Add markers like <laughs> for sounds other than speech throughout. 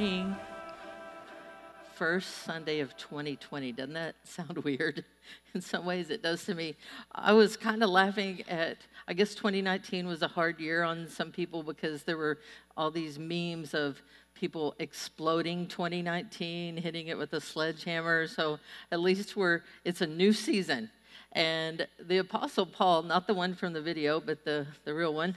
morning, first Sunday of 2020. Doesn't that sound <laughs> weird? In some ways, it does to me. I was kind of laughing at, I guess 2019 was a hard year on some people because there were all these memes of people exploding 2019, hitting it with a sledgehammer. So at least we're, it's a new season. And the Apostle Paul, not the one from the video, but the, the real one,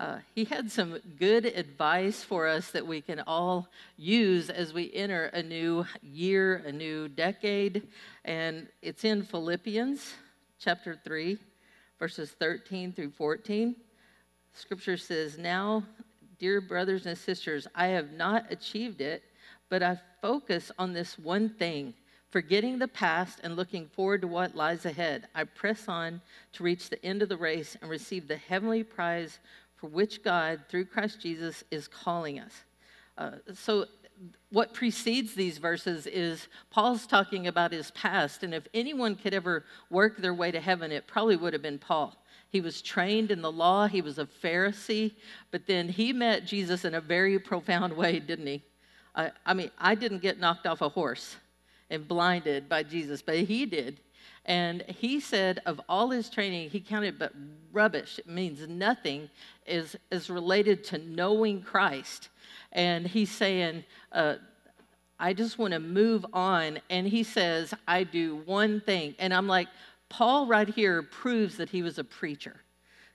uh, he had some good advice for us that we can all use as we enter a new year, a new decade. And it's in Philippians chapter 3, verses 13 through 14. Scripture says, Now, dear brothers and sisters, I have not achieved it, but I focus on this one thing. Forgetting the past and looking forward to what lies ahead, I press on to reach the end of the race and receive the heavenly prize for which God, through Christ Jesus, is calling us. Uh, so, what precedes these verses is Paul's talking about his past, and if anyone could ever work their way to heaven, it probably would have been Paul. He was trained in the law, he was a Pharisee, but then he met Jesus in a very profound way, didn't he? Uh, I mean, I didn't get knocked off a horse and blinded by Jesus, but he did. And he said of all his training, he counted but rubbish. It means nothing is, is related to knowing Christ. And he's saying, uh, I just want to move on. And he says, I do one thing. And I'm like, Paul right here proves that he was a preacher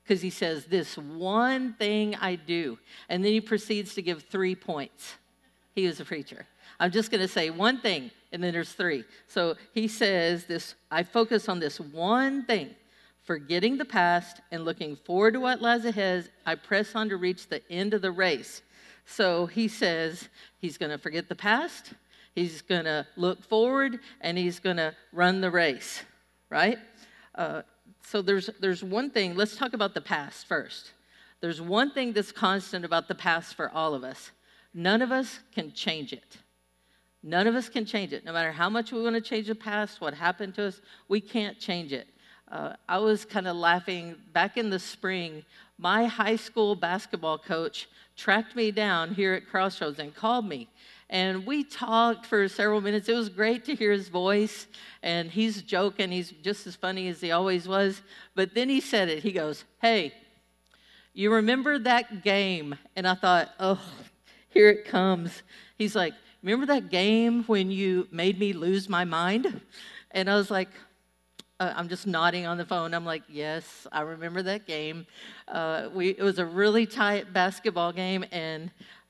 because he says, This one thing I do. And then he proceeds to give three points. He was a preacher. I'm just going to say one thing, and then there's three. So he says this I focus on this one thing, forgetting the past and looking forward to what lies ahead. I press on to reach the end of the race. So he says he's going to forget the past, he's going to look forward, and he's going to run the race, right? Uh, so there's, there's one thing, let's talk about the past first. There's one thing that's constant about the past for all of us. None of us can change it. None of us can change it. No matter how much we want to change the past, what happened to us, we can't change it. Uh, I was kind of laughing back in the spring. My high school basketball coach tracked me down here at Crossroads and called me. And we talked for several minutes. It was great to hear his voice. And he's joking. He's just as funny as he always was. But then he said it. He goes, Hey, you remember that game? And I thought, Oh, here it comes. He's like, Remember that game when you made me lose my mind? And I was like, uh, I'm just nodding on the phone. I'm like, yes, I remember that game. Uh, we, it was a really tight basketball game and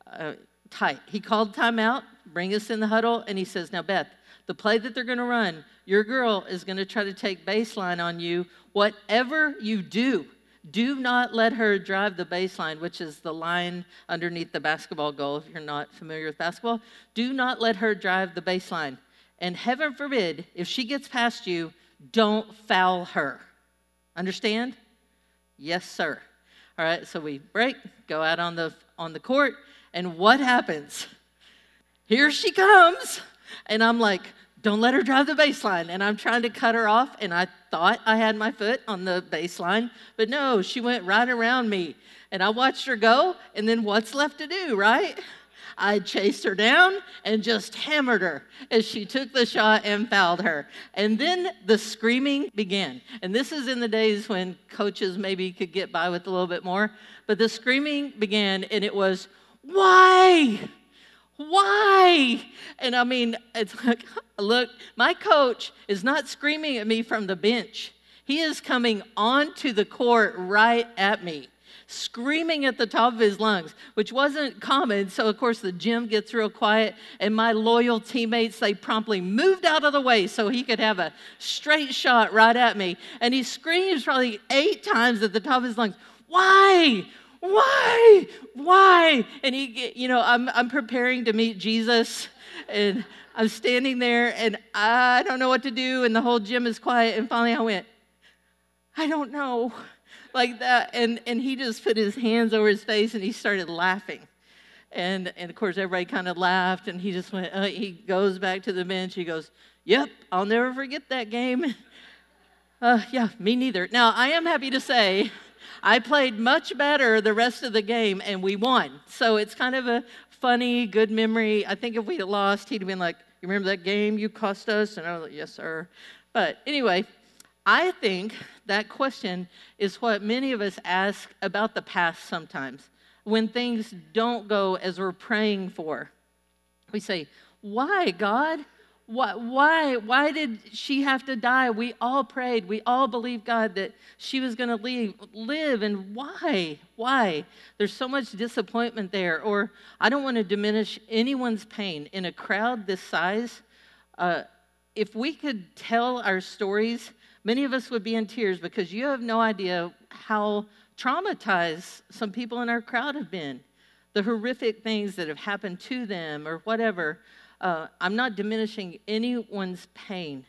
uh, tight. He called timeout, bring us in the huddle, and he says, Now, Beth, the play that they're going to run, your girl is going to try to take baseline on you. Whatever you do, do not let her drive the baseline, which is the line underneath the basketball goal, if you're not familiar with basketball. Do not let her drive the baseline. And heaven forbid, if she gets past you, don't foul her. Understand? Yes, sir. All right, so we break, go out on the on the court, and what happens? Here she comes, and I'm like, don't let her drive the baseline. And I'm trying to cut her off, and I thought I had my foot on the baseline, but no, she went right around me. And I watched her go, and then what's left to do, right? I chased her down and just hammered her as she took the shot and fouled her. And then the screaming began. And this is in the days when coaches maybe could get by with a little bit more. But the screaming began, and it was, Why? Why? And I mean, it's like, <laughs> look, my coach is not screaming at me from the bench. He is coming onto the court right at me, screaming at the top of his lungs, which wasn't common. So, of course, the gym gets real quiet, and my loyal teammates, they promptly moved out of the way so he could have a straight shot right at me. And he screams probably eight times at the top of his lungs, Why? Why? Why? And he, you know, I'm, I'm preparing to meet Jesus and I'm standing there and I don't know what to do and the whole gym is quiet. And finally I went, I don't know. Like that. And, and he just put his hands over his face and he started laughing. And, and of course, everybody kind of laughed and he just went, uh, he goes back to the bench. He goes, Yep, I'll never forget that game. <laughs> Uh, yeah, me neither. Now, I am happy to say I played much better the rest of the game and we won. So it's kind of a funny, good memory. I think if we had lost, he'd have been like, You remember that game you cost us? And I was like, Yes, sir. But anyway, I think that question is what many of us ask about the past sometimes. When things don't go as we're praying for, we say, Why, God? Why, why, why did she have to die? We all prayed. We all believed God that she was going to leave, live. And why? Why? There's so much disappointment there. Or I don't want to diminish anyone's pain. In a crowd this size, uh, if we could tell our stories, many of us would be in tears because you have no idea how traumatized some people in our crowd have been. The horrific things that have happened to them or whatever. Uh, I'm not diminishing anyone's pain,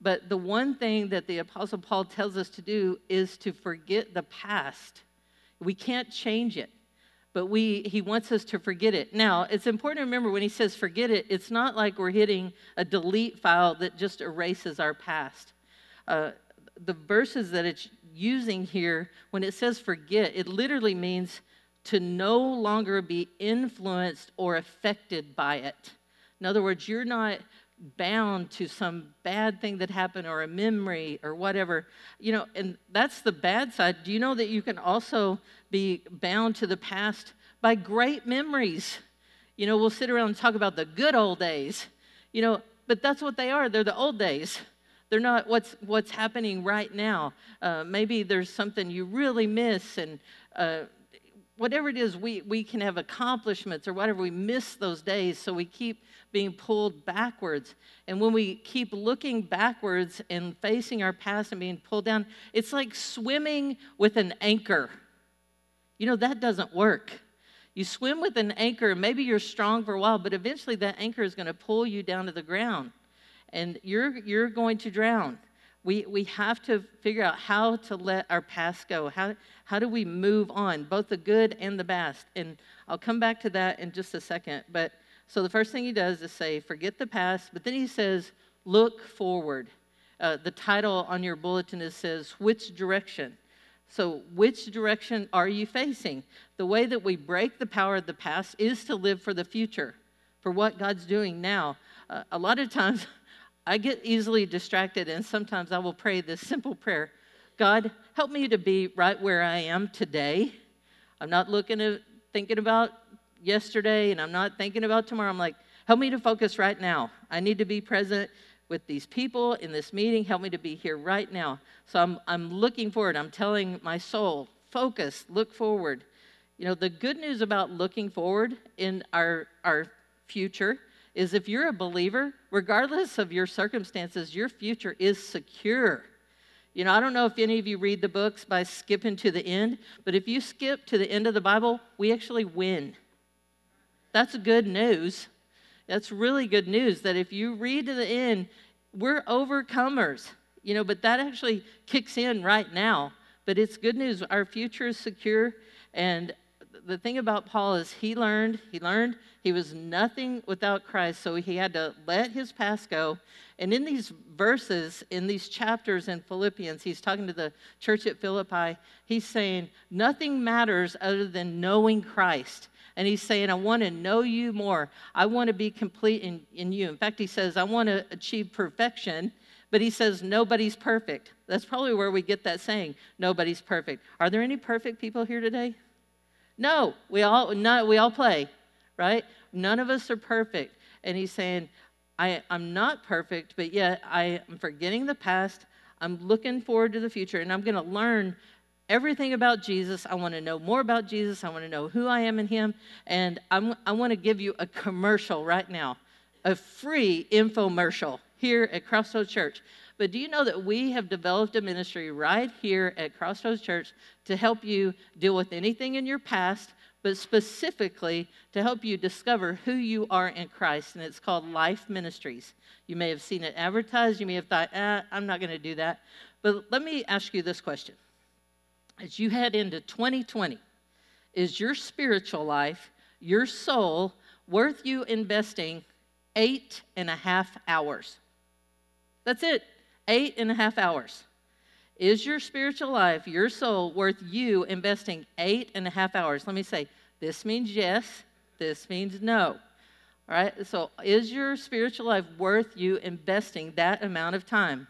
but the one thing that the Apostle Paul tells us to do is to forget the past. We can't change it, but we, he wants us to forget it. Now, it's important to remember when he says forget it, it's not like we're hitting a delete file that just erases our past. Uh, the verses that it's using here, when it says forget, it literally means to no longer be influenced or affected by it. In other words, you're not bound to some bad thing that happened or a memory or whatever. You know, and that's the bad side. Do you know that you can also be bound to the past by great memories? You know, we'll sit around and talk about the good old days, you know, but that's what they are. They're the old days. They're not what's, what's happening right now. Uh, maybe there's something you really miss, and uh, whatever it is, we, we can have accomplishments or whatever. We miss those days, so we keep being pulled backwards. And when we keep looking backwards and facing our past and being pulled down, it's like swimming with an anchor. You know, that doesn't work. You swim with an anchor, maybe you're strong for a while, but eventually that anchor is going to pull you down to the ground and you're, you're going to drown. We, we have to figure out how to let our past go. How, how do we move on, both the good and the best? And I'll come back to that in just a second. But so the first thing he does is say, forget the past, but then he says, look forward. Uh, the title on your bulletin is says, which direction? So, which direction are you facing? The way that we break the power of the past is to live for the future, for what God's doing now. Uh, a lot of times, <laughs> I get easily distracted, and sometimes I will pray this simple prayer God, help me to be right where I am today. I'm not looking at thinking about yesterday and I'm not thinking about tomorrow. I'm like, help me to focus right now. I need to be present with these people in this meeting. Help me to be here right now. So I'm, I'm looking forward. I'm telling my soul, focus, look forward. You know, the good news about looking forward in our, our future is if you're a believer, regardless of your circumstances, your future is secure. You know, I don't know if any of you read the books by skipping to the end, but if you skip to the end of the Bible, we actually win. That's good news. That's really good news that if you read to the end, we're overcomers, you know, but that actually kicks in right now. But it's good news. Our future is secure. And the thing about Paul is he learned, he learned he was nothing without Christ, so he had to let his past go. And in these verses, in these chapters in Philippians, he's talking to the church at Philippi. He's saying, Nothing matters other than knowing Christ. And he's saying, I want to know you more. I want to be complete in, in you. In fact, he says, I want to achieve perfection. But he says, nobody's perfect. That's probably where we get that saying, nobody's perfect. Are there any perfect people here today? No, we all, not, we all play, right? None of us are perfect. And he's saying, I, I'm not perfect, but yet I am forgetting the past. I'm looking forward to the future, and I'm going to learn everything about Jesus. I want to know more about Jesus. I want to know who I am in Him. And I'm, I want to give you a commercial right now, a free infomercial here at Crossroads Church. But do you know that we have developed a ministry right here at Crossroads Church to help you deal with anything in your past, but specifically to help you discover who you are in Christ? And it's called Life Ministries. You may have seen it advertised. You may have thought, ah, I'm not going to do that. But let me ask you this question as you head into 2020, is your spiritual life, your soul, worth you investing eight and a half hours? That's it, eight and a half hours. Is your spiritual life, your soul, worth you investing eight and a half hours? Let me say, this means yes, This means no. All right? So, is your spiritual life worth you investing that amount of time?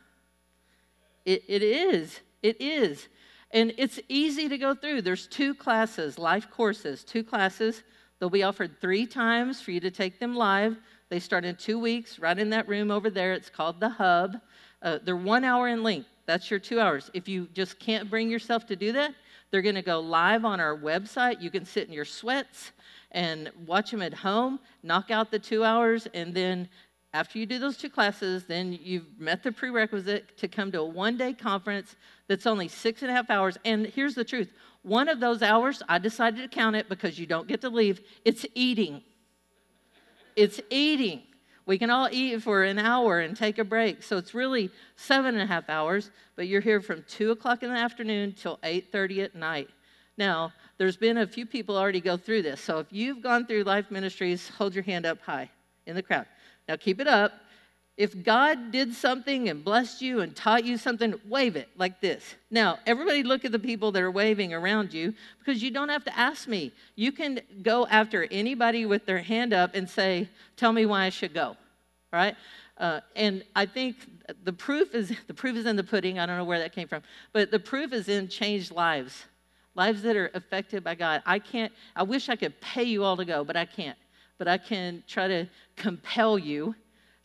It, it is. It is. And it's easy to go through. There's two classes, life courses, two classes. They'll be offered three times for you to take them live. They start in two weeks, right in that room over there. It's called the Hub. Uh, they're one hour in length. That's your two hours. If you just can't bring yourself to do that, they're going to go live on our website. You can sit in your sweats and watch them at home, knock out the two hours, and then after you do those two classes, then you've met the prerequisite to come to a one day conference that's only six and a half hours. And here's the truth one of those hours, I decided to count it because you don't get to leave, it's eating. It's eating. We can all eat for an hour and take a break. So it's really seven and a half hours, but you're here from 2 o'clock in the afternoon till 8.30 at night. Now, there's been a few people already go through this. So if you've gone through Life Ministries, hold your hand up high in the crowd. Now keep it up. If God did something and blessed you and taught you something, wave it like this. Now, everybody look at the people that are waving around you because you don't have to ask me. You can go after anybody with their hand up and say, Tell me why I should go. Right? Uh, and I think the proof is <laughs> the proof is in the pudding. I don't know where that came from, but the proof is in changed lives, lives that are affected by God. I can't. I wish I could pay you all to go, but I can't. But I can try to compel you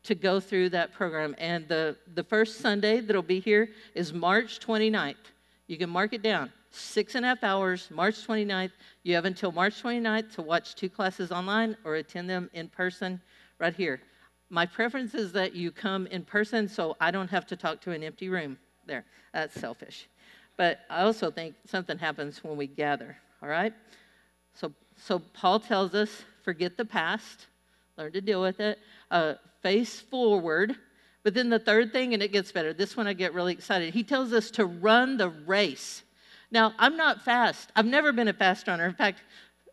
to go through that program. And the, the first Sunday that'll be here is March 29th. You can mark it down. Six and a half hours, March 29th. You have until March 29th to watch two classes online or attend them in person right here. My preference is that you come in person so I don't have to talk to an empty room there. That's selfish. But I also think something happens when we gather, all right? So, so Paul tells us forget the past, learn to deal with it, uh, face forward. But then the third thing, and it gets better, this one I get really excited. He tells us to run the race. Now, I'm not fast. I've never been a fast runner. In fact,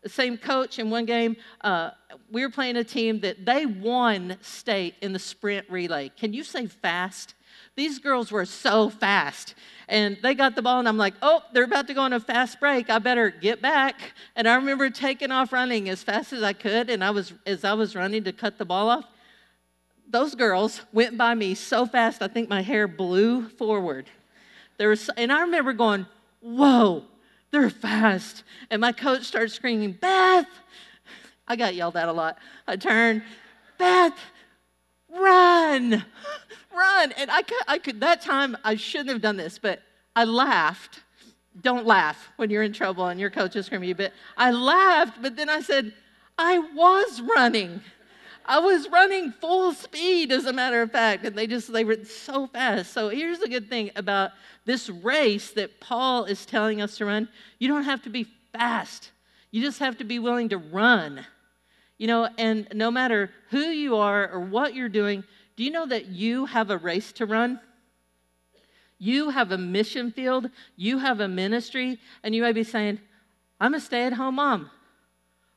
same coach in one game, uh, we were playing a team that they won state in the sprint relay. Can you say fast? These girls were so fast. And they got the ball, and I'm like, oh, they're about to go on a fast break. I better get back. And I remember taking off running as fast as I could. And I was, as I was running to cut the ball off, those girls went by me so fast, I think my hair blew forward. There was, and I remember going, whoa, they're fast. And my coach started screaming, Beth. I got yelled at a lot. I turned, Beth, run, run. And I could, I could, that time I shouldn't have done this, but I laughed. Don't laugh when you're in trouble and your coach is screaming you, but I laughed, but then I said, I was running. I was running full speed, as a matter of fact, and they just they were so fast. So here's the good thing about this race that Paul is telling us to run. You don't have to be fast. You just have to be willing to run. You know, and no matter who you are or what you're doing, do you know that you have a race to run? You have a mission field, you have a ministry, and you may be saying, I'm a stay at home mom.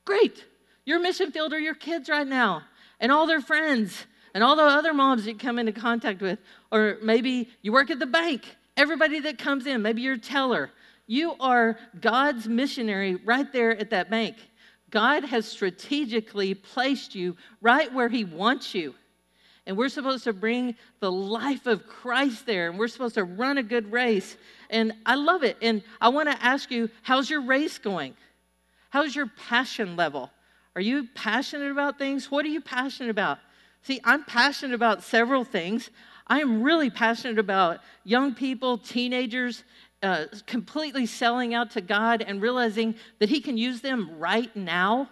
Great. Your mission field are your kids right now and all their friends and all the other moms you come into contact with. Or maybe you work at the bank, everybody that comes in, maybe you're a teller. You are God's missionary right there at that bank. God has strategically placed you right where He wants you. And we're supposed to bring the life of Christ there, and we're supposed to run a good race. And I love it. And I want to ask you, how's your race going? How's your passion level? Are you passionate about things? What are you passionate about? See, I'm passionate about several things. I am really passionate about young people, teenagers, uh, completely selling out to God and realizing that He can use them right now,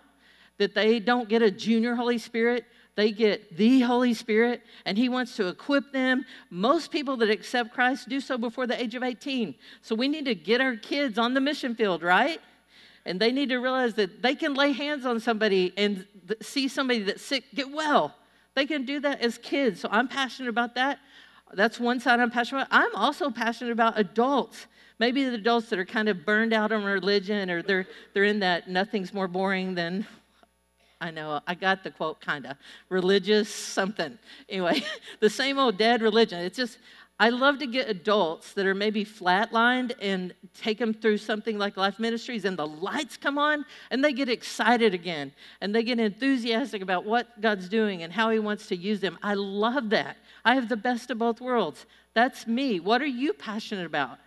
that they don't get a junior Holy Spirit, they get the Holy Spirit, and He wants to equip them. Most people that accept Christ do so before the age of 18. So we need to get our kids on the mission field, right? And they need to realize that they can lay hands on somebody and th- see somebody that's sick get well. They can do that as kids. So I'm passionate about that. That's one side I'm passionate about. I'm also passionate about adults. Maybe the adults that are kind of burned out on religion or they're, they're in that nothing's more boring than, I know, I got the quote kind of, religious something. Anyway, <laughs> the same old dead religion. It's just, I love to get adults that are maybe flatlined and take them through something like Life Ministries, and the lights come on and they get excited again and they get enthusiastic about what God's doing and how He wants to use them. I love that. I have the best of both worlds. That's me. What are you passionate about?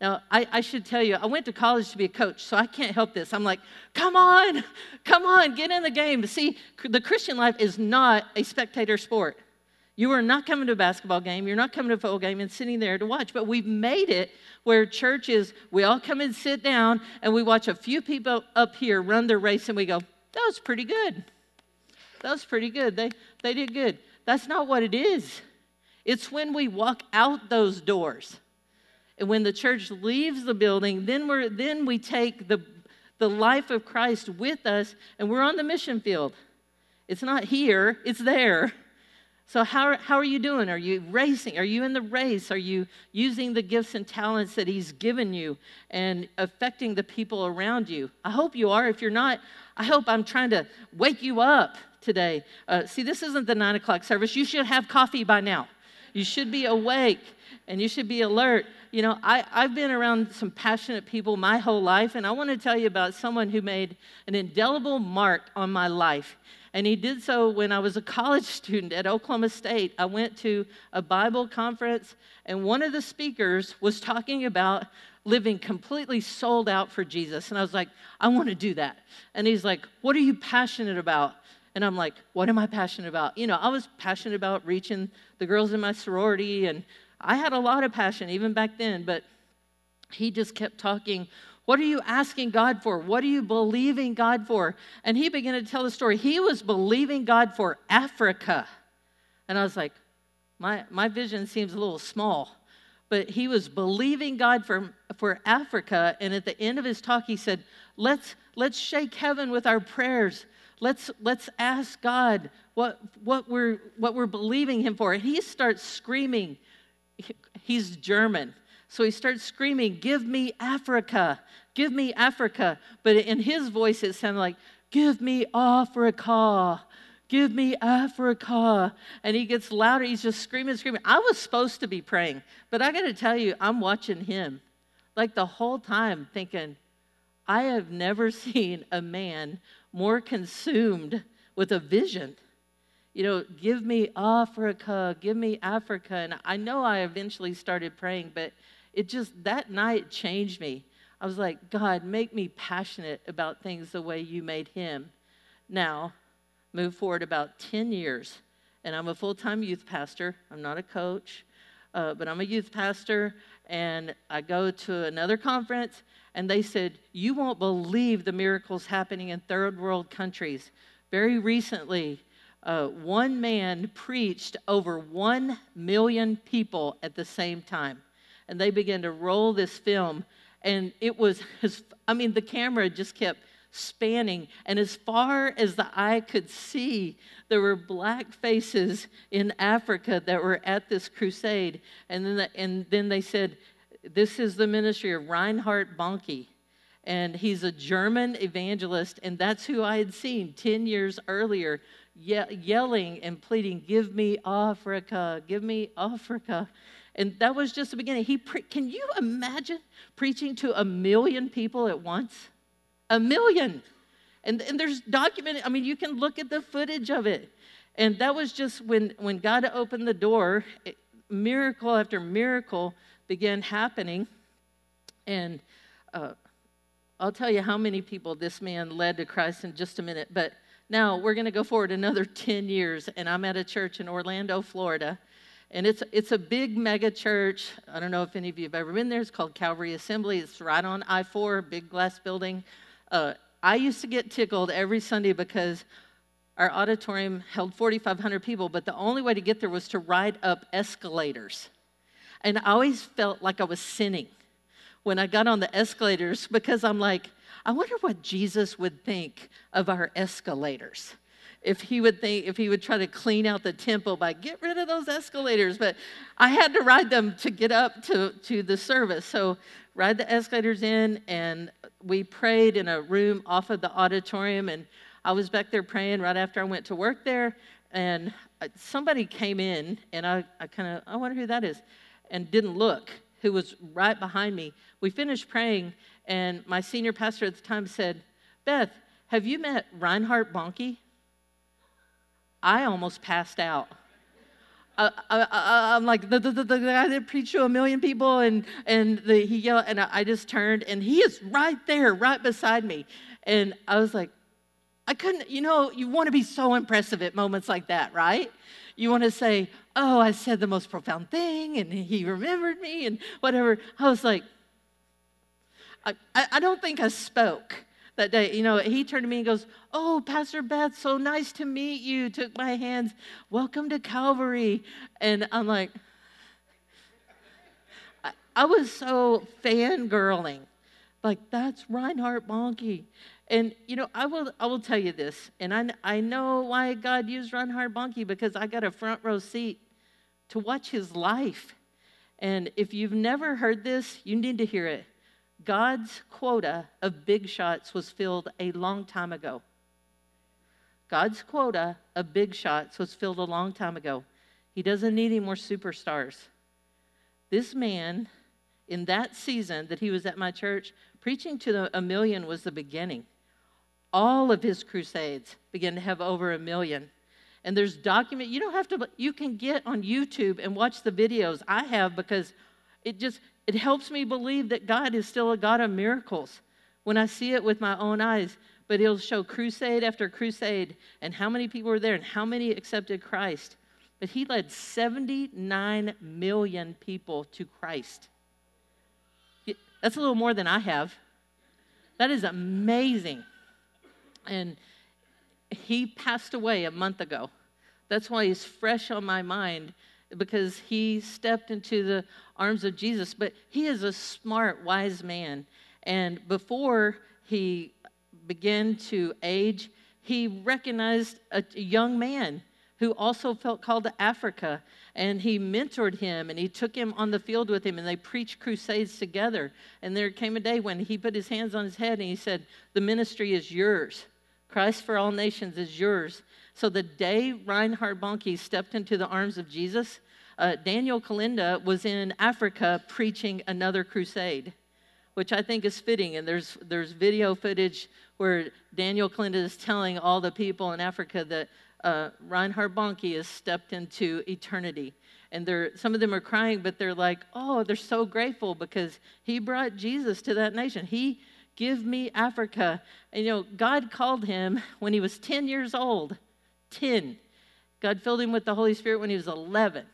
Now, I, I, should tell you, I went to college to be a coach, so I can't help this. I'm like, come on, <laughs> come on, get in the game. See, the Christian life is not a spectator sport. You are not coming to a basketball game, you're not coming to a football game and sitting there to watch. But we've made it where church is we all come and sit down and we watch a few people up here run their race and we go, that was pretty good. That was pretty good. They, they did good. That's not what it is. It's when we walk out those doors. And when the church leaves the building, then, we're, then we take the, the life of Christ with us and we're on the mission field. It's not here, it's there. So, how, how are you doing? Are you racing? Are you in the race? Are you using the gifts and talents that He's given you and affecting the people around you? I hope you are. If you're not, I hope I'm trying to wake you up today. Uh, see, this isn't the nine o'clock service. You should have coffee by now. You should be awake and you should be alert. You know, I, I've been around some passionate people my whole life, and I want to tell you about someone who made an indelible mark on my life. And he did so when I was a college <laughs> student at Oklahoma State. I went to a Bible conference, and one of the speakers was talking about living completely sold out for Jesus. And I was like, I want to do that. And he's like, What are you passionate about? And I'm like, What am I passionate about? You know, I was passionate about reaching the girls in my sorority, and I had a lot of passion even back then, but he just kept talking what are you asking God for? What are you believing God for? And he began to tell the story. He was believing God for Africa. And I was like, my, my vision seems a little small. But he was believing God for, for Africa. And at the end of his talk, he said, let's, let's shake heaven with our prayers. Let's, let's ask God what, what, we're, what we're believing him for. And he starts screaming. He's German. So he starts screaming, Give me Africa, give me Africa. But in his voice, it sounded like, Give me Africa, give me Africa. And he gets louder. He's just screaming, screaming. I was supposed to be praying, but I got to tell you, I'm watching him like the whole time thinking, I have never <laughs> seen a man more consumed with a vision you know, give me Africa, give me Africa. And I know I eventually started praying, but it just, that night changed me. I was like, God, make me passionate about things the way you made him. Now, move forward about 10 years, and I'm a full time youth pastor. I'm not a coach, uh, but I'm a youth pastor, and I go to another conference, and they said, You won't believe the miracles happening in third world countries. Very recently, uh, one man preached over 1 million people at the same time and they began to roll this film. And it was, his, I mean, the camera just kept spanning. And as far as the eye could see, there were black faces in Africa that were at this crusade. And then, the, and then they said, This is the ministry of Reinhard Bonnke. And he's a German evangelist. And that's who I had seen 10 years earlier ye- yelling and pleading, Give me Africa, give me Africa. And that was just the beginning. He pre- can you imagine preaching to a million people at once? A million. And, and there's documented, I mean, you can look at the footage of it. And that was just when, when God opened the door, it, miracle after miracle began happening. And uh, I'll tell you how many people this man led to Christ in just a minute. But now we're going to go forward another <laughs> 10 years, and I'm at a church in Orlando, Florida. And it's, it's a big mega church. I don't know if any of you have ever been there. It's called Calvary Assembly. It's right on I 4, big glass building. Uh, I used to get tickled every Sunday because our auditorium held 4,500 people, but the only way to get there was to ride up escalators. And I always felt like I was sinning when I got on the escalators because I'm like, I wonder what Jesus would think of our escalators if he would think if he would try to clean out the temple by get rid of those escalators but i had to ride them to get up to, to the service so ride the escalators in and we prayed in a room off of the auditorium and I was back there praying right after I went to work there, and uh, somebody came in, and I, I kind of, I wonder who that is, and didn't look, who was right behind me. We finished praying, and my senior pastor at the time said, Beth, have you met Reinhard Bonnke? I almost passed out. I, am like the, the, the, the, guy that preached to a million people, and and the, he yelled, and I, I just turned, and he is right there, right beside me, and I was like, I couldn't, you know, you want to be so impressive at moments like that, right? You want to say, oh, I said the most profound thing, and he remembered me, and whatever. I was like, I, I don't think I spoke that day. You know, he turned to me and goes, Oh, Pastor Beth, so nice to meet you. Took my hands, welcome to Calvary. And I'm like, I, was so fangirling. Like, that's Reinhard Bonnke. And you know, I will I will tell you this, and I I know why God used Reinhard Bonnke because I got a front row seat to watch his life. And if you've never heard this, you need to hear it. God's quota of big shots was filled a long time ago. God's quota of big shots was filled a long time ago. He doesn't need any more superstars. This man, in that season that he was at my church, preaching to the, a million was the beginning. All of his crusades began to have over a million. And there's document, you don't have to, you can get on YouTube and watch the videos. I have because it just, it helps me believe that God is still a God of miracles when I see it with my own eyes. But He'll show crusade after crusade and how many people were there and how many accepted Christ. But He led 79 million people to Christ. That's a little more than I have. That is amazing. And he passed away a month ago. That's why he's fresh on my mind because he stepped into the arms of Jesus. But he is a smart, wise man. And before he began to age, he recognized a young man who also felt called to Africa. And he mentored him and he took him on the field with him and they preached crusades together. And there came a day when he put his hands on his head and he said, The ministry is yours. Christ for all nations is yours. So the day Reinhard Bonnke stepped into the arms of Jesus, uh, Daniel Kolenda was in Africa preaching another crusade, which I think is fitting. And there's, there's video footage where Daniel Kolenda is telling all the people in Africa that uh, Reinhard Bonnke has stepped into eternity. And they're, some of them are crying, but they're like, oh, they're so grateful because he brought Jesus to that nation. He give me Africa. And you know, God called him when he was 10 years old. 10. God filled him with the Holy Spirit when he was 11.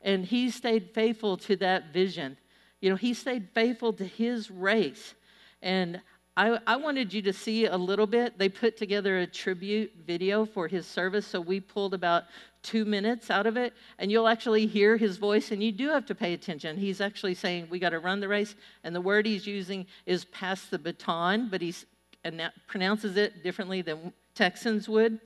And he stayed faithful to that vision. You know, he stayed faithful to his race. And I, I, wanted you to see a little bit. They put together a tribute video for his service, so we pulled about two minutes out of it, and you'll actually hear his voice, and you do have to pay attention. He's actually saying, We got to run the race, and the word he's using is pass the baton, but he pronounces it differently than Texans would.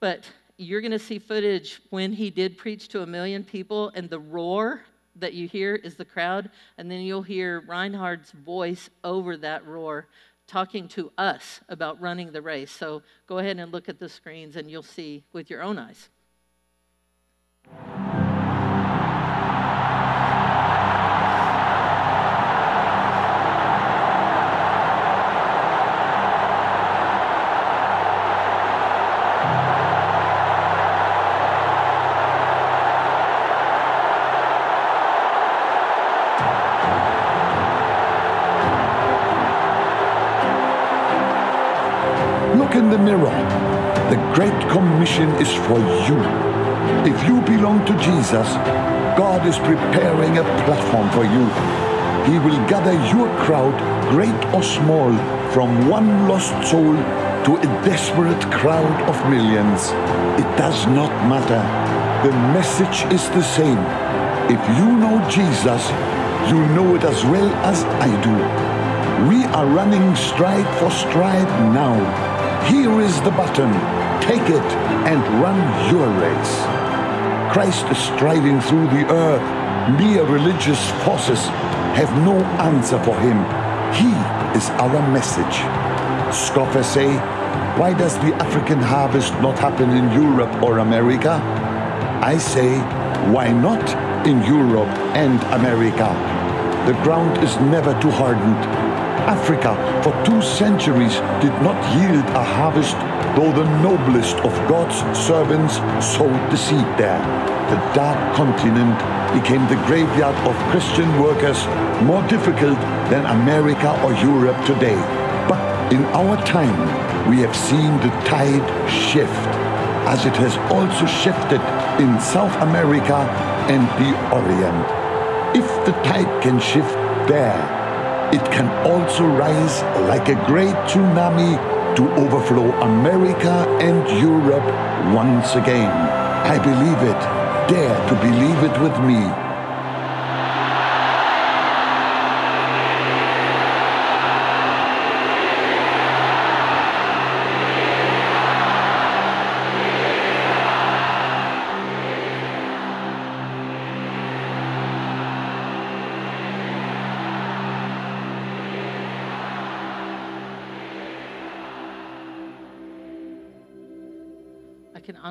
But you're going to see footage when he did preach to a million people, and the roar that you hear is the crowd, and then you'll hear Reinhard's voice over that roar talking to us about running the race. So go ahead and look at the screens, and you'll see with your own eyes. Look in the mirror. The Great Commission is for you. If you belong to Jesus, God is preparing a platform for you. He will gather your crowd, great or small, from one lost soul to a desperate crowd of millions. It does not matter. The message is the same. If you know Jesus, you know it as well as I do. We are running stride for stride now. Here is the button. Take it and run your race. Christ is striding through the earth. Mere religious forces have no answer for him. He is our message. Scoffers say, why does the African harvest not happen in Europe or America? I say, why not in Europe and America? The ground is never too hardened. Africa, for two centuries, did not yield a harvest, though the noblest of God's servants sowed the seed there. The dark continent became the graveyard of Christian workers, more difficult than America or Europe today. But in our time, we have seen the tide shift, as it has also shifted in South America and the Orient. If the tide can shift there, it can also rise like a great tsunami to overflow America and Europe once again. I believe it. Dare to believe it with me.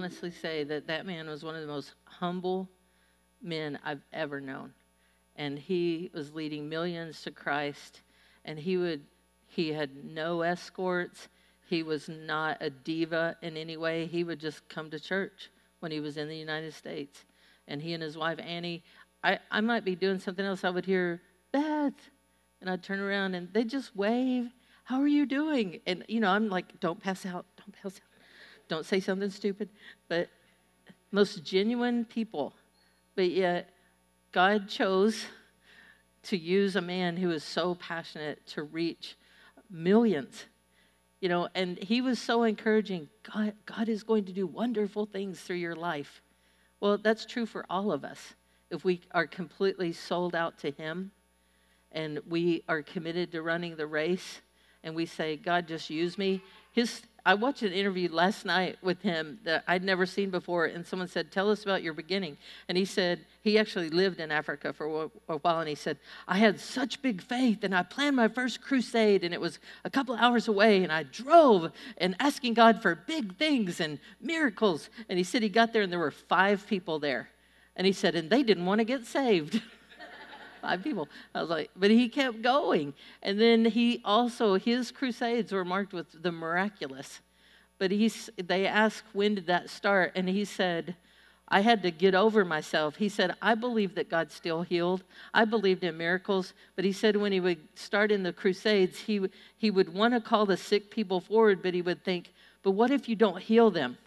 Honestly say that that man was one of the most humble men I've ever known. And he was leading millions to Christ. And he would, he had no escorts. He was not a diva in any way. He would just come to church when he was in the United States. And he and his wife, Annie, I, I might be doing something else. I would hear, Beth. And I'd turn around and they'd just wave. How are you doing? And, you know, I'm like, don't pass out, don't pass out don't say something stupid, but most genuine people. But yet, God chose to use a man who is so passionate to reach millions. You know, and he was so encouraging. God, God is going to do wonderful things through your life. Well, that's true for all of us. If we are completely sold out to Him and we are committed to running the race and we say, God, just use me. His, I watched an interview last night with him that I'd never seen before, and someone said, Tell us about your beginning. And he said, he actually lived in Africa for a while, and he said, I had such big faith, and I planned my first crusade, and it was a couple hours away, and I drove and asking God for big things and miracles. And he said he got there, and there were five people there. And he said, and they didn't want to get saved. <laughs> five people. I was like, but he kept going. And then he also, his crusades were marked with the miraculous. But he's, they asked, when did that start? And he said, I had to get over myself. He said, I believe that God still healed. I believed in miracles. But he said when he would start in the crusades, he, he would want to call the sick people forward, but he would think, but what if you don't heal them?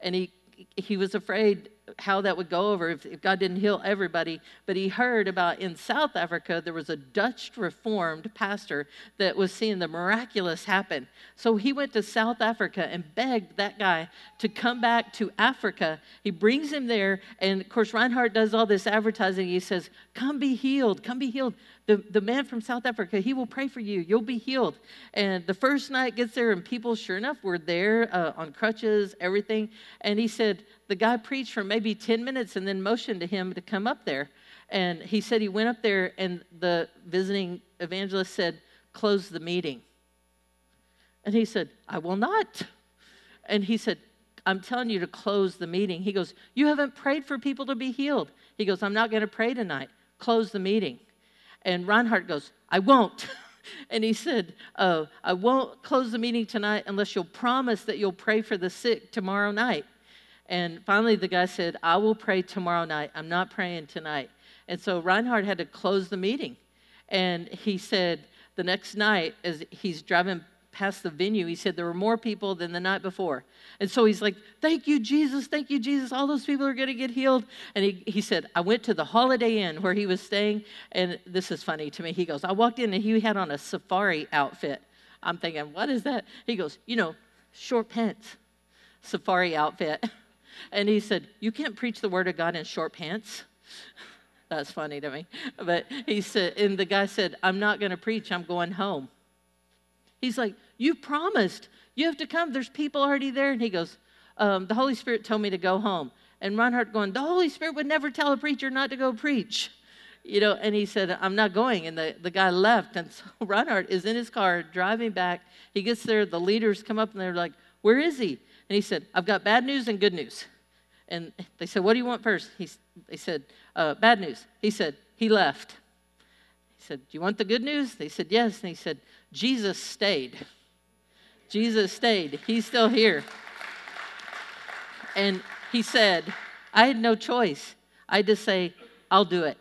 And he, he was afraid how that would go over if, if, God didn't heal everybody. But he heard about in South Africa, there was a Dutch Reformed pastor that was seeing the miraculous happen. So he went to South Africa and begged that guy to come back to Africa. He brings him there. And of course, Reinhard does all this advertising. He says, Come be healed, come be healed. The, the man from South Africa, he will pray for you. You'll be healed. And the first night gets there, and people, sure enough, were there uh, on crutches, everything. And he said, the guy preached for maybe 10 minutes and then motioned to him to come up there. And he said he went up there, and the visiting evangelist said, Close the meeting. And he said, I will not. And he said, I'm telling you to close the meeting. He goes, You haven't prayed for people to be healed. He goes, I'm not going to pray tonight. Close the meeting. And Reinhard goes, I won't. <laughs> and he said, uh, I won't close the meeting tonight unless you'll promise that you'll pray for the sick tomorrow night. And finally, the guy said, I will pray tomorrow night. I'm not praying tonight. And so Reinhard had to close the meeting. And he said, the next night, as he's driving past the venue, he said there were more people than the night before. And so he's like, Thank you, Jesus. Thank you, Jesus. All those people are going to get healed. And he, he said, I went to the Holiday Inn where he was staying. And this is funny to me. He goes, I walked in and he had on a safari outfit. I'm thinking, What is that? He goes, You know, short pants, safari outfit. <laughs> And he said, You can't preach the word of God in short pants. <laughs> That's funny to me. But he said, and the guy said, I'm not going to preach, I'm going home. He's like, You promised. You have to come. There's people already there. And he goes, um, The Holy Spirit told me to go home. And Reinhard going, The Holy Spirit would never tell a preacher not to go preach. you know, and he said, I'm not going. And the, the guy left. And so <laughs> Reinhard is in his car driving back. He gets there, the leaders come up and they're like, Where is he? And he said, I've got bad news and good news. And they said, What do you want first? He, they said, uh, Bad news. He said, He left. He said, Do you want the good news? They said, Yes. And he said, Jesus stayed. Jesus stayed. He's still here. And he said, I had no choice. I to say, I'll do it.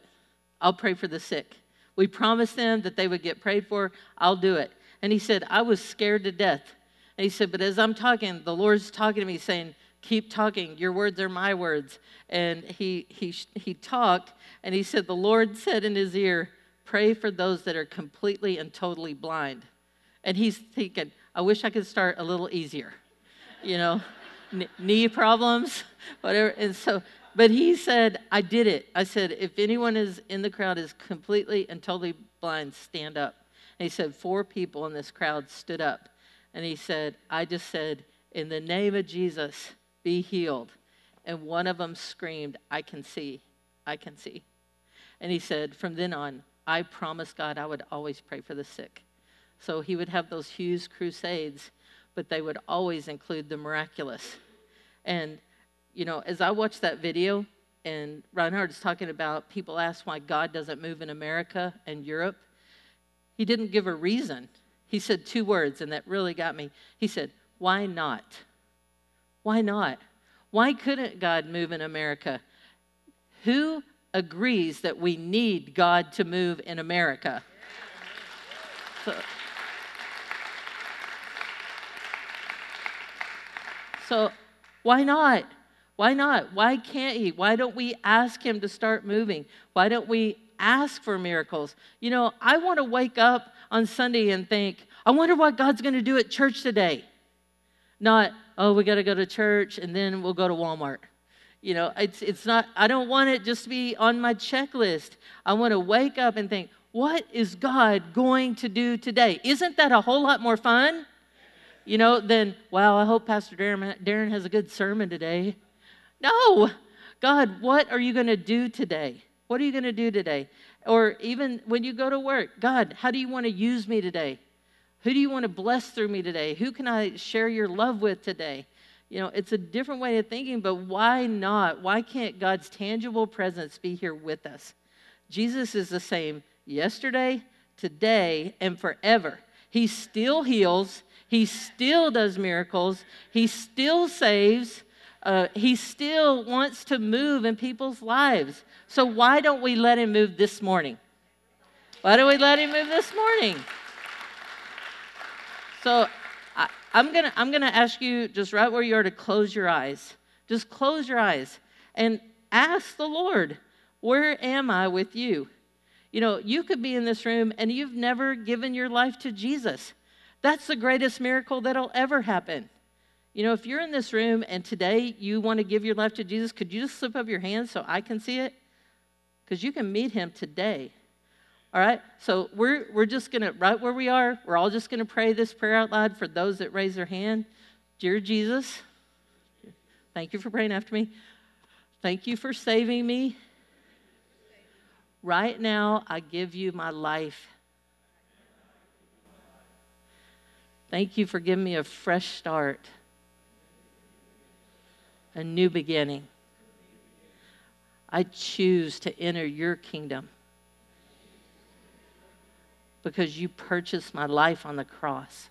I'll pray for the sick. We promised them that they would get prayed for. I'll do it. And he said, I was scared to death. And he said, But as I'm talking, the Lord's talking to me, saying, Keep talking. Your words are my words. And he, he, he talked, and he said, The Lord said in his ear, Pray for those that are completely and totally blind. And he's thinking, I wish I could start a little easier. You know, knee problems, whatever. And so, but he said, I did it. I said, if anyone is in the crowd is completely and totally blind, stand up. And he said, four people in this crowd stood up. And he said, I just said, in the name of Jesus, be healed. And one of them screamed, I can see. I can see. And he said, from then on, I promised God I would always pray for the sick. So he would have those huge crusades, but they would always include the miraculous. And you know, as I watched that video, and Reinhard's talking about people ask why God doesn't move in America and Europe, he didn't give a reason. He said two words, and that really got me. He said, Why not? Why not? Why couldn't God move in America? Who agrees that we need God to move in America? So, so why not? Why not? Why can't he? Why don't we ask him to start moving? Why don't we ask for miracles? You know, I want to wake up on Sunday and think, I wonder what God's going to do at church today. Not, oh, we got to go to church and then we'll go to Walmart. You know, it's, it's not, I don't want it just to be on my checklist. I want to wake up and think, what is God going to do today? Isn't that a whole lot more fun? You know, than, wow, I hope Pastor Darren, Darren has a good sermon today. No. God, what are you going to do today? What are you going to do today? Or even when you go to work, God, how do you want to use me today? Who do you want to bless through me today? Who can I share your love with today? You know, it's a different way of thinking, but why not? Why can't God's tangible presence be here with us? Jesus is the same yesterday, today, and forever. He still heals, He still does miracles, He still saves, uh, he still wants to move in people's lives. So why don't we let him move this morning? Why don't we let him move this morning? So I, I'm gonna I'm gonna ask you just right where you are to close your eyes. Just close your eyes and ask the Lord, where am I with you? You know, you could be in this room and you've never given your life to Jesus. That's the greatest miracle that'll ever happen. You know, if you're in this room and today you want to give your life to Jesus, could you just slip up your hand so I can see it? Because you can meet him today. All right? So we're, we're just going to, right where we are, we're all just going to pray this prayer out loud for those that raise their hand. Dear Jesus, thank you for praying after me. Thank you for saving me. Right now, I give you my life. Thank you for giving me a fresh start a new beginning. I choose to enter your kingdom because you purchased my life on the cross.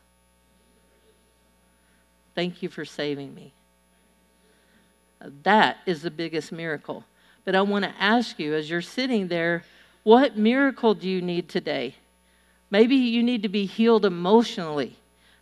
Thank you for saving me. That is the biggest miracle. But I want to ask you, as you're sitting there, what miracle do you need today? Maybe you need to be healed emotionally.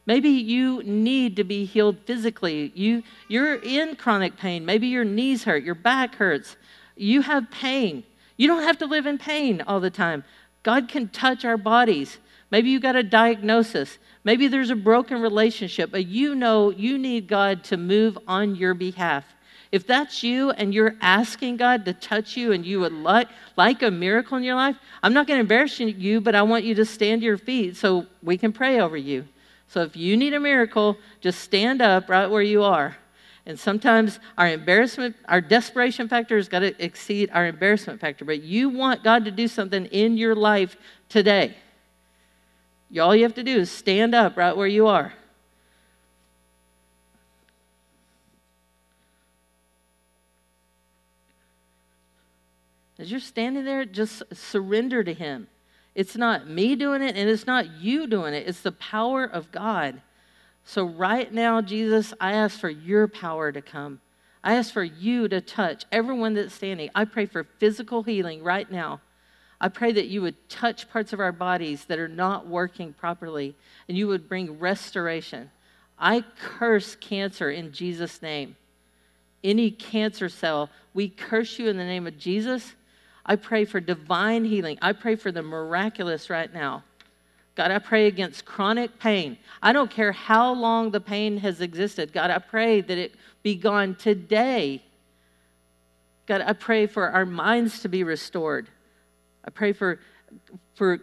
Maybe you need to be healed physically. You, you're in chronic pain. Maybe your knees hurt, your back hurts. You have pain. You don't have to live in pain all the time. God can touch our bodies. Maybe you got a diagnosis. Maybe there's a broken relationship, but you know you need God to move on your behalf. If that's you and you're asking God to touch you and you would like, like a miracle in your life, I'm not going to embarrass you, but I want you to stand to your feet so we can pray over you. So if you need a miracle, just stand up right where you are. And sometimes our embarrassment, our desperation factor has got to exceed our embarrassment factor. But you want God to do something in your life today. All you have to do is stand up right where you are. As you're standing there, just surrender to Him. It's not me doing it, and it's not you doing it. It's the power of God. So, right now, Jesus, I ask for your power to come. I ask for you to touch everyone that's standing. I pray for physical healing right now. I pray that you would touch parts of our bodies that are not working properly and you would bring restoration. I curse cancer in Jesus' name. Any cancer cell, we curse you in the name of Jesus I pray for divine healing. I pray for the miraculous right now. God, I pray against chronic pain. I don't care how long the pain has existed. God, I pray that it be gone today. God, I pray for our minds to be restored. I pray for, for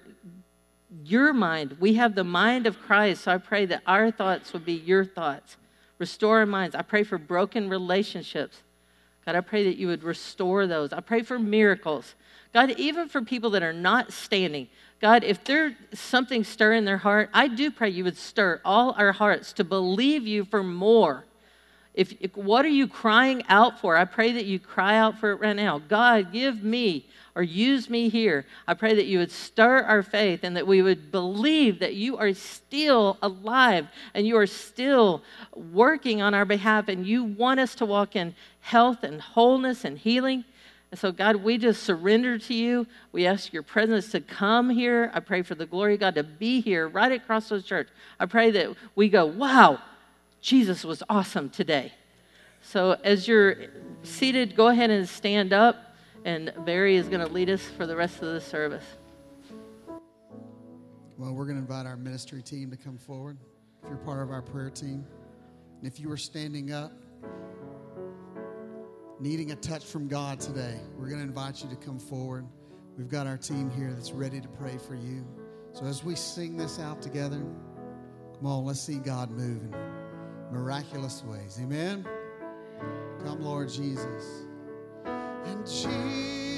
your mind. We have the mind of Christ, so I pray that our thoughts would be your thoughts. Restore our minds. I pray for broken relationships. God, I pray that you would restore those. I pray for miracles. God, even for people that are not standing, God, if there's something stirring their heart, I do pray you would stir all our hearts to believe you for more. If, if, what are you crying out for? I pray that you cry out for it right now. God, give me or use me here. I pray that you would stir our faith and that we would believe that you are still alive and you are still working on our behalf and you want us to walk in health and wholeness and healing. And so, God, we just surrender to you. We ask your presence to come here. I pray for the glory of God to be here right at Crossroads Church. I pray that we go, wow, Jesus was awesome today. So, as you're seated, go ahead and stand up, and Barry is going to lead us for the rest of the service. Well, we're going to invite our ministry team to come forward. If you're part of our prayer team, and if you are standing up, needing a touch from God today, we're going to invite you to come forward. We've got our team here that's ready to pray for you. So as we sing this out together, come on, let's see God move in miraculous ways. Amen. Come, Lord Jesus. And Jesus,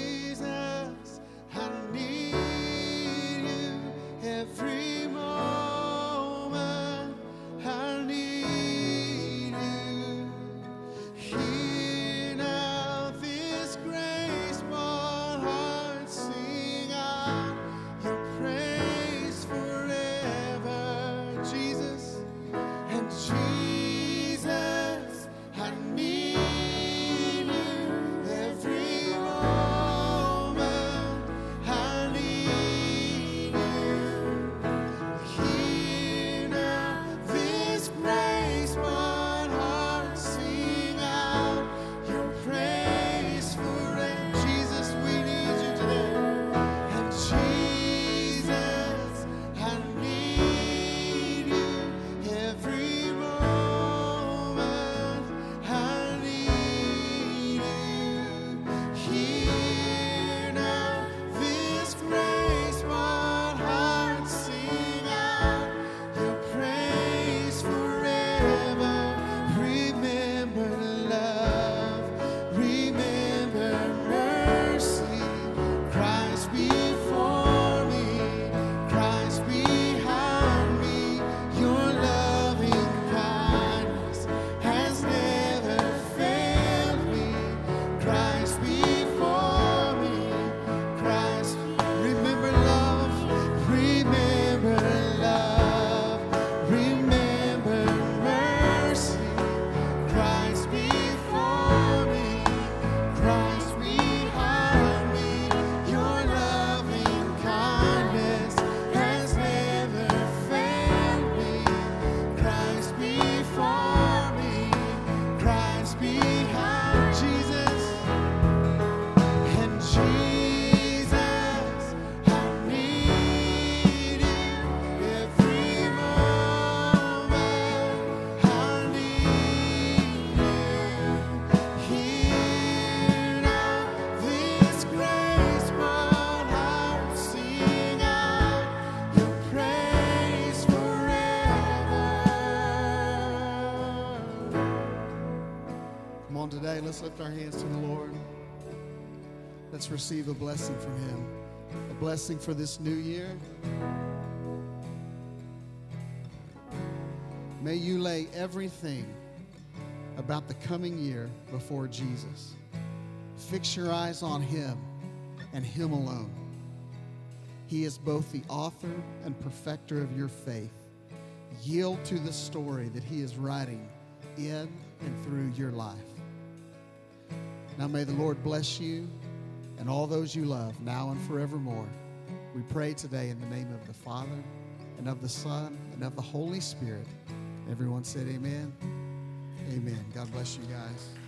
let's lift our hands to the Lord. Let's receive a blessing from Him, a blessing for this new year. May you lay everything about the coming year before Jesus. Fix your eyes on Him and Him alone. He is both the author and perfecter of your faith. Yield to the story that He is writing in and through your life. Now may the Lord bless you and all those you love now and forevermore. We pray today in the name of the Father and of the Son and of the Holy Spirit. Everyone said, Amen. Amen. God bless you guys.